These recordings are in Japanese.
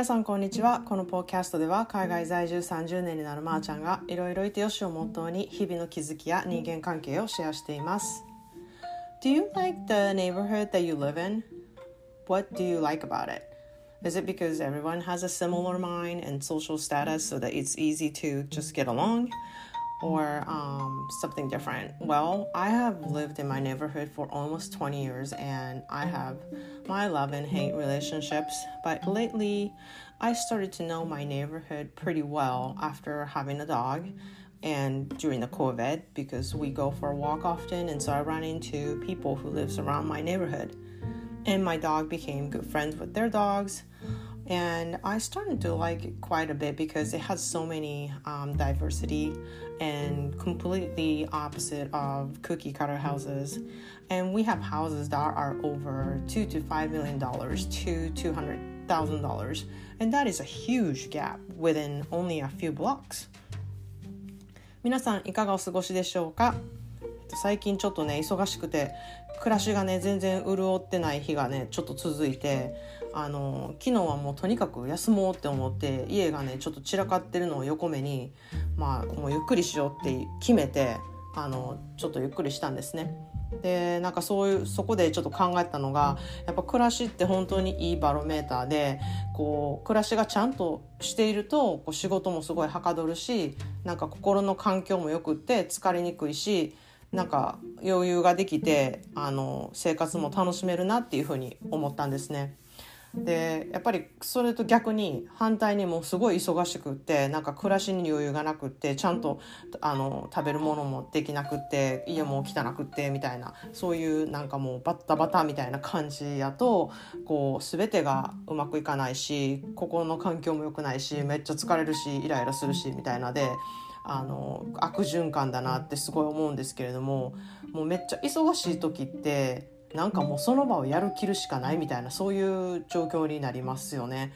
皆さんこんにちはこのポーキャストでは海外在住30年になるまーちゃんがいろいろいてよしをモットーに日々の気づきや人間関係をシェアしています Do you like the neighborhood that you live in? What do you like about it? Is it because everyone has a similar mind and social status so that it's easy to just get along? Or um, something different? Well, I have lived in my neighborhood for almost 20 years and I have my love and hate relationships. But lately, I started to know my neighborhood pretty well after having a dog and during the COVID because we go for a walk often. And so I ran into people who lives around my neighborhood. And my dog became good friends with their dogs and I started to like it quite a bit because it has so many um, diversity and completely opposite of cookie cutter houses. And we have houses that are over two to five million dollars to two hundred thousand dollars, and that is a huge gap within only a few blocks. 皆さんいかがお過ごしでしょうか最近ちょっとね忙しくて暮らしがね全然潤ってない日がねちょっと続いて あの昨日はもうとにかく休もうって思って家がねちょっと散らかってるのを横目にまあもうゆっくりしようって決めてあのちょっとゆっくりしたんですね。でなんかそういうそこでちょっと考えたのがやっぱ暮らしって本当にいいバロメーターでこう暮らしがちゃんとしているとこう仕事もすごいはかどるしなんか心の環境もよくって疲れにくいしなんか余裕ができてあの生活も楽しめるなっていうふうに思ったんですね。でやっぱりそれと逆に反対にもうすごい忙しくってなんか暮らしに余裕がなくってちゃんとあの食べるものもできなくって家も汚くってみたいなそういうなんかもうバッタバタみたいな感じやとこう全てがうまくいかないし心の環境も良くないしめっちゃ疲れるしイライラするしみたいなで。あの悪循環だなってすごい思うんですけれどももうめっちゃ忙しい時ってなんかもうその場をやるきるしかないみたいなそういう状況になりますよね。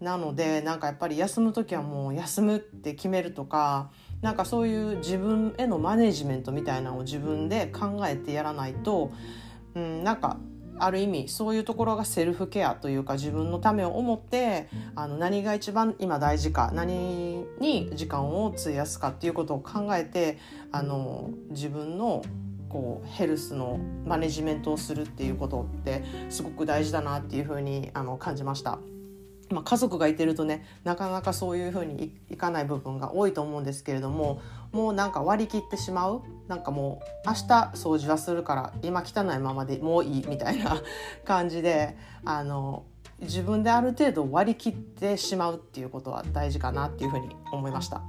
なのでなんかやっぱり休む時はもう休むって決めるとかなんかそういう自分へのマネジメントみたいなのを自分で考えてやらないと、うん、なんかある意味そういうところがセルフケアというか自分のためを思ってあの何が一番今大事か何に時間を費やすかっていうことを考えてあの自分のこうヘルスのマネジメントをするっていうことってすごく大事だなっていうふうにあの感じました。まあ、家族がいてるとねなかなかそういうふうにいかない部分が多いと思うんですけれどももうなんか割り切ってしまうなんかもう明日掃除はするから今汚いままでもういいみたいな感じであの自分である程度割り切ってしまうっていうことは大事かなっていうふうに思いました。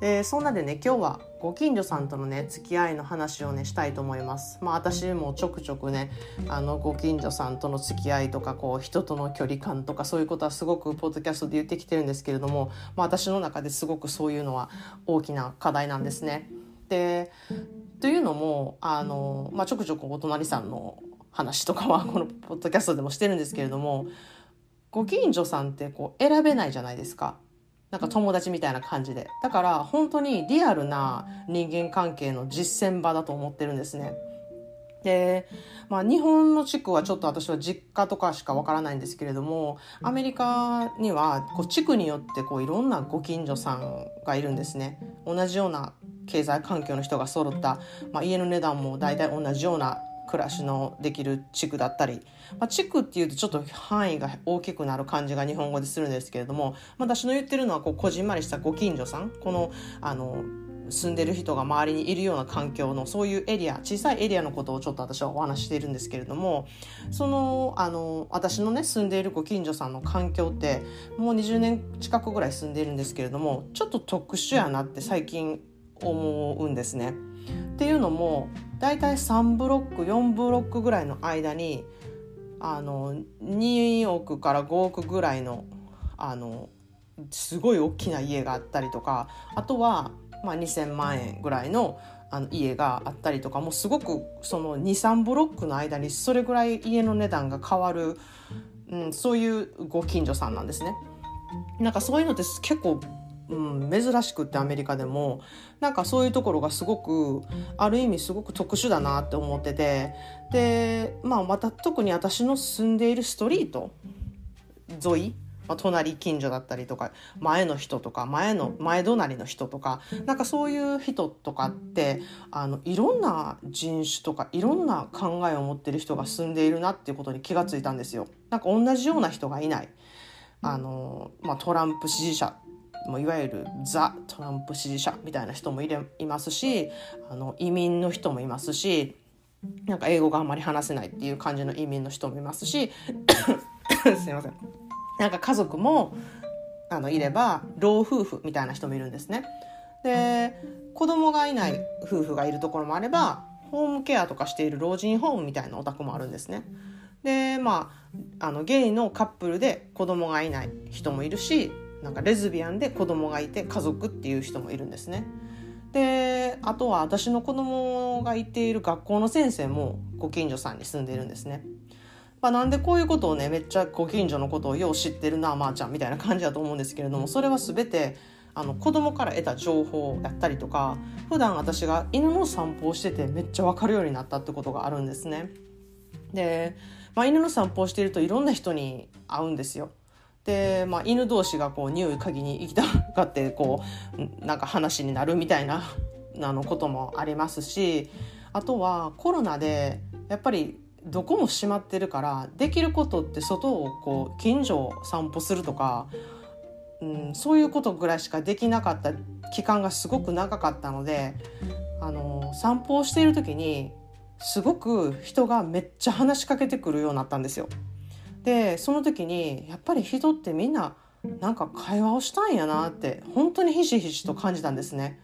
でそんなでね今日はご近所さんとのね付き合いの話をねしたいと思います。まあ私もちょくちょくねあのご近所さんとの付き合いとかこう人との距離感とかそういうことはすごくポッドキャストで言ってきてるんですけれども、まあ、私の中ですごくそういうのは大きな課題なんですね。でというのもあの、まあ、ちょくちょくお隣さんの話とかはこのポッドキャストでもしてるんですけれどもご近所さんってこう選べないじゃないですか。なんか友達みたいな感じで。だから本当にリアルな人間関係の実践場だと思ってるんですね。で、まあ日本の地区はちょっと私は実家とかしかわからないんですけれども、アメリカにはこう地区によってこういろんなご近所さんがいるんですね。同じような経済環境の人が揃った、まあ、家の値段も大体同じような暮らしのできる地区だったり、まあ、地区っていうとちょっと範囲が大きくなる感じが日本語でするんですけれども、まあ、私の言ってるのはこうこじんまりしたご近所さんこのあの住んでる人が周りにいるような環境のそういうエリア小さいエリアのことをちょっと私はお話しているんですけれどもそのあの私のね住んでいるご近所さんの環境ってもう20年近くぐらい住んでいるんですけれどもちょっと特殊やなって最近思うんですね。っていうのも大体3ブロック4ブロックぐらいの間にあの2億から5億ぐらいのあのすごい大きな家があったりとかあとは、まあ、2,000万円ぐらいのあの家があったりとかもうすごくその23ブロックの間にそれぐらい家の値段が変わる、うん、そういうご近所さんなんですね。なんかそういうのって結構うん、珍しくってアメリカでもなんかそういうところがすごくある意味すごく特殊だなって思っててでまあまた特に私の住んでいるストリート沿いまあ、隣近所だったりとか前の人とか前の前隣の人とかなんかそういう人とかってあのいろんな人種とかいろんな考えを持ってる人が住んでいるなっていうことに気がついたんですよ。なんか同じような人がいないあの、まあ、トランプ支持者もういわゆるザ・トランプ支持者みたいな人もいれいますしあの移民の人もいますしなんか英語があんまり話せないっていう感じの移民の人もいますし すいません。なんか家族もあのいれば老夫婦みたいな人もいるんですね。で子供がいない夫婦がいるところもあればホームケアとかしている老人ホームみたいなお宅もあるんですね。でまああのゲイのカップルで子供がいない人もいるしなんかレズビアンで子供がいて家族っていう人もいるんですね。であとは私の子供が行っている学校の先生もご近所さんに住んでいるんですね。まあ、なんでこういうことをねめっちゃご近所のことをよう知ってるなまー、あ、ちゃんみたいな感じだと思うんですけれどもそれは全てあの子供から得た情報だったりとか普段私が犬の散歩をしててめっちゃ分かるようになったってことがあるんですね。で、まあ、犬の散歩をしているといろんな人に会うんですよ。で、まあ、犬同士がこう匂い嗅ぎに行きたがってこうなんか話になるみたいなあのこともありますしあとはコロナでやっぱりどこも閉まってるからできることって外をこう近所を散歩するとか、うん、そういうことぐらいしかできなかった期間がすごく長かったのであの散歩をしている時にすごく人がめっちゃ話しかけてくるようになったんですよ。でその時にやっぱり人ってみんななんか会話をしたんやなって本当にひしひしと感じたんですね。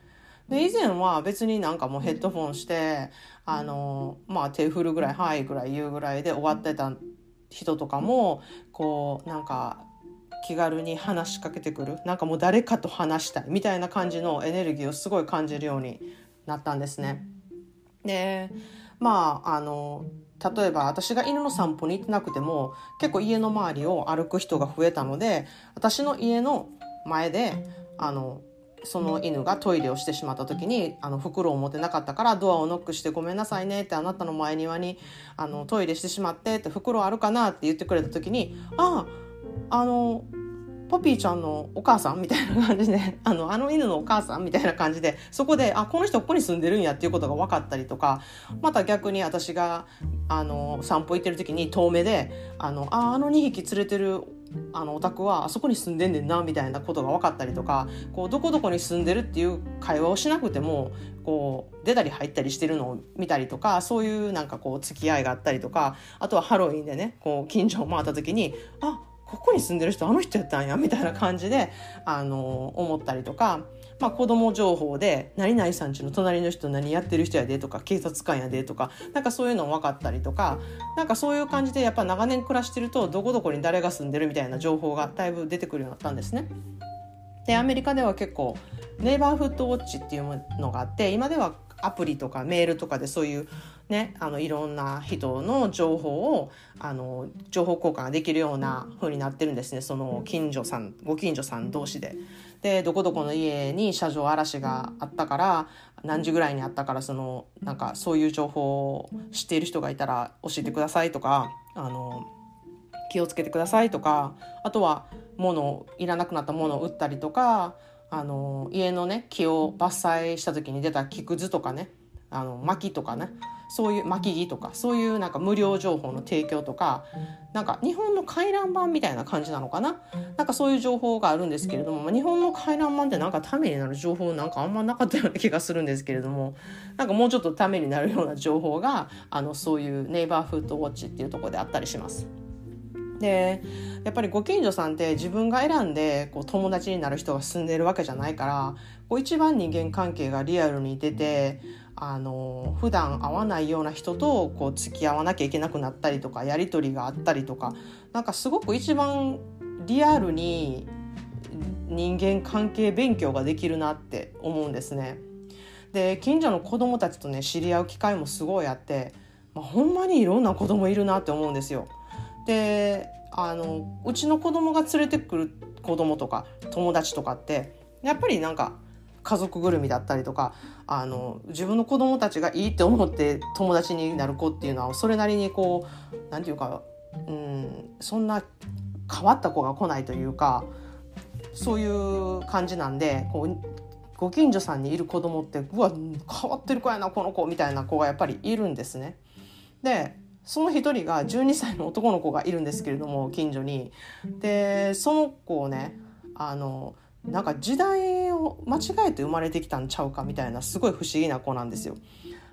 で以前は別になんかもうヘッドフォンしてあのまあ手振るぐらい「はい」ぐらい言うぐらいで終わってた人とかもこうなんか気軽に話しかけてくるなんかもう誰かと話したいみたいな感じのエネルギーをすごい感じるようになったんですね。でまああの例えば私が犬の散歩に行ってなくても結構家の周りを歩く人が増えたので私の家の前であのその犬がトイレをしてしまった時にあの袋を持ってなかったからドアをノックして「ごめんなさいね」ってあなたの前庭にあのトイレしてしまってって袋あるかなって言ってくれた時に「あああのポピーちゃんのお母さんみたいな感じであのあの犬のお母さんみたいな感じでそこであこの人ここに住んでるんやっていうことが分かったりとかまた逆に私があの散歩行ってる時に遠目であのああの2匹連れてるあのお宅はあそこに住んでんねんなみたいなことが分かったりとかこうどこどこに住んでるっていう会話をしなくてもこう出たり入ったりしてるのを見たりとかそういうなんかこう付き合いがあったりとかあとはハロウィンでねこう近所を回った時にあここに住んでる人あの人やったんやみたいな感じで、あの思ったりとか、まあ、子供情報で「何々さんちの隣の人何やってる人やで」とか「警察官やで」とかなんかそういうの分かったりとかなんかそういう感じでやっぱ長年暮らしてるとどこどこに誰が住んでるみたいな情報がだいぶ出てくるようになったんですね。でアメリカでは結構ネイバーフットウォッチっていうのがあって今ではアプリとかメールとかでそういうね、あのいろんな人の情報をあの情報交換ができるような風になってるんですねその近所さんご近所さん同士で。でどこどこの家に車上嵐があったから何時ぐらいにあったからそのなんかそういう情報を知っている人がいたら教えてくださいとかあの気をつけてくださいとかあとは物いらなくなったものを売ったりとかあの家のね木を伐採した時に出た木くずとかねあの薪とかねそういう巻き木とかそういうなんか無料情報の提供とかなんか日本の回覧板みたいな感じなのかな？なんかそういう情報があるんですけれども、日本の回覧板ってなんかためになる情報なんかあんまなかったような気がするんですけれどもなんかもうちょっとためになるような情報があのそういうネイバーフードウォッチっていうとこであったりします。でやっぱりご近所さんって自分が選んでこう友達になる人が住んでるわけじゃないからこう一番人間関係がリアルに出てあの普段会わないような人とこう付き合わなきゃいけなくなったりとかやり取りがあったりとかなんかすごく一番リアルに人間関係勉強ができるなって思うんですね。で近所の子供たちとね知り合う機会もすごいあって、まあ、ほんまにいろんな子供いるなって思うんですよ。であのうちの子供が連れてくる子供とか友達とかってやっぱりなんか家族ぐるみだったりとかあの自分の子供たちがいいって思って友達になる子っていうのはそれなりにこう何て言うか、うん、そんな変わった子が来ないというかそういう感じなんでこうご近所さんにいる子供ってうわ変わってる子やなこの子みたいな子がやっぱりいるんですね。でその一人が12歳の男の子がいるんですけれども近所に。でその子をねあのなんか時代を間違えて生まれてきたんちゃうかみたいなすごい不思議な子なんですよ。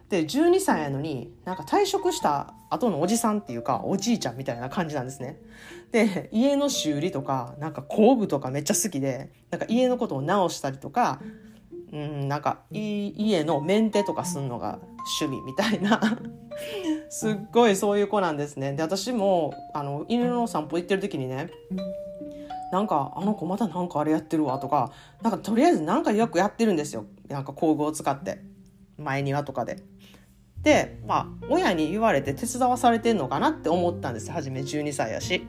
で12歳やのになんか退職した後のおじさんっていうかおじいちゃんみたいな感じなんですね。で家の修理とかなんか工具とかめっちゃ好きでなんか家のことを直したりとか、うん、なんか家のメンテとかすんのが趣味みたいな すっごいそういう子なんですね。で私もあの犬の散歩行ってる時にねなんかあの子またなんかあれやってるわとかなんかとりあえずなんかよくやってるんですよなんか工具を使って前庭とかで。でまあ親に言われて手伝わされてんのかなって思ったんです初め12歳やし。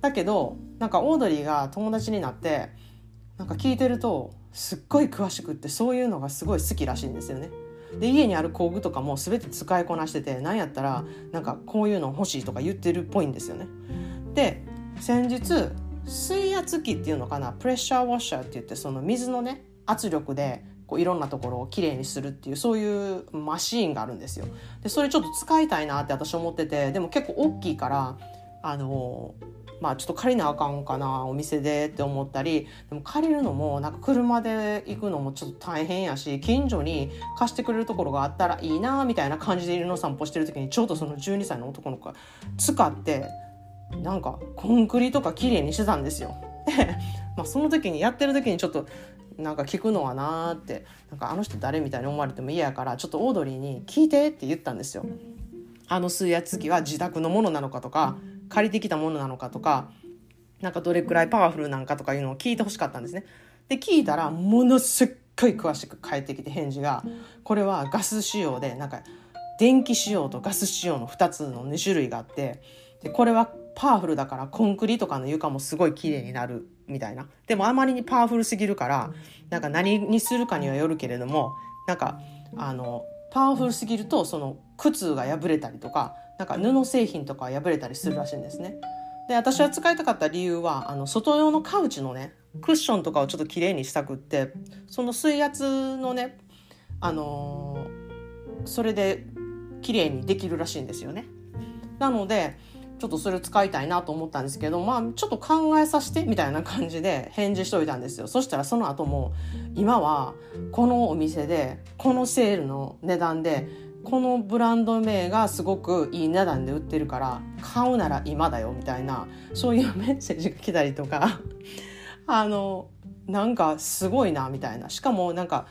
だけどなんかオードリーが友達になってなんか聞いてるとすっごい詳しくってそういうのがすごい好きらしいんですよね。で家にある工具とかも全て使いこなしてて何やったらなんかこういうの欲しいとか言ってるっぽいんですよね。で先日水圧器っていうのかなプレッシャーウォッシャーって言ってその水のね圧力でこういろんなところをきれいにするっていうそういうマシーンがあるんですよ。でそれちょっと使いたいなって私思っててでも結構大きいからあのまあちょっと借りなあかんかなお店でって思ったりでも借りるのもなんか車で行くのもちょっと大変やし近所に貸してくれるところがあったらいいなみたいな感じで犬の散歩してる時にちょうどその12歳の男の子が使ってなんかコンクリとか綺麗にしてたんですよ。で、まあ、その時にやってる時にちょっとなんか聞くのはなーってなんかあの人誰みたいに思われても嫌やからちょっとオードリーに「聞いて」って言ったんですよ。あの水圧機は自宅のものなのかとか借りてきたものなのかとかなんかどれくらいパワフルなんかとかいうのを聞いてほしかったんですね。で聞いたらものすっごい詳しく返ってきて返事がこれはガス仕様でなんか電気仕様とガス仕様の2つの2種類があってでこれはパワフルだからコンクリとかの床もすごい綺麗になるみたいな。でもあまりにパワフルすぎるからなんか何にするかにはよるけれどもなんかあのパワフルすぎるとその靴が破れたりとかなんか布製品とか破れたりするらしいんですね。で私は使いたかった理由はあの外用のカウチのねクッションとかをちょっと綺麗にしたくってその水圧のねあのー、それで綺麗にできるらしいんですよね。なのでちょっとそれ使いたいなと思ったんですけど、まあ、ちょっと考えさせてみたいな感じで返事しといたんですよ。そしたらその後も、今はこのお店で、このセールの値段で、このブランド名がすごくいい値段で売ってるから買うなら今だよみたいなそういうメッセージが来たりとか あのなんかすごいなみたいなしかもなんか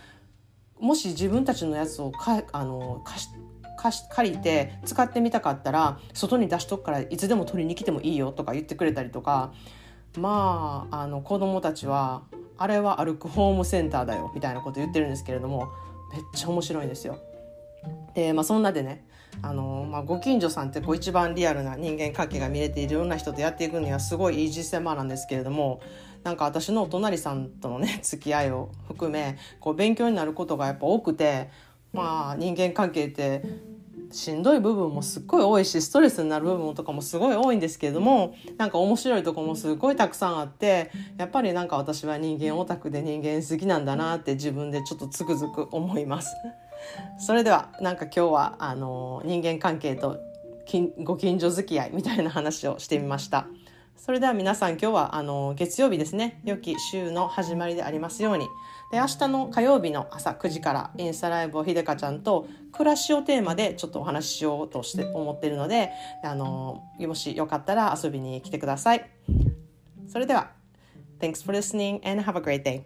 もし自分たちのやつをかあの貸し貸し借りて使ってみたかったら外に出しとくからいつでも取りに来てもいいよとか言ってくれたりとかまああの子供たちはあれは歩くホームセンターだよみたいなこと言ってるんですけれどもめっちゃ面白いんですよ。でまあそんなでねあの、まあ、ご近所さんってこう一番リアルな人間関係が見れているような人とやっていくにはすごいいい実践場なんですけれどもなんか私のお隣さんとのね 付き合いを含めこう勉強になることがやっぱ多くてまあ人間関係ってしんどい部分もすっごい多いしストレスになる部分とかもすごい多いんですけれどもなんか面白いとこもすっごいたくさんあってやっぱりなんか私は人間オタクで人間好きなんだなって自分でちょっとつくづく思います。それではなんか今日はあの人間関係とご近所付き合いみたいな話をしてみました。それでは皆さん今日はあの月曜日ですね。良き週の始まりでありますように。で明日の火曜日の朝9時からインスタライブをひでかちゃんと暮らしをテーマでちょっとお話ししようとして思っているのであのもしよかったら遊びに来てください。それでは Thanks for listening and have a great day.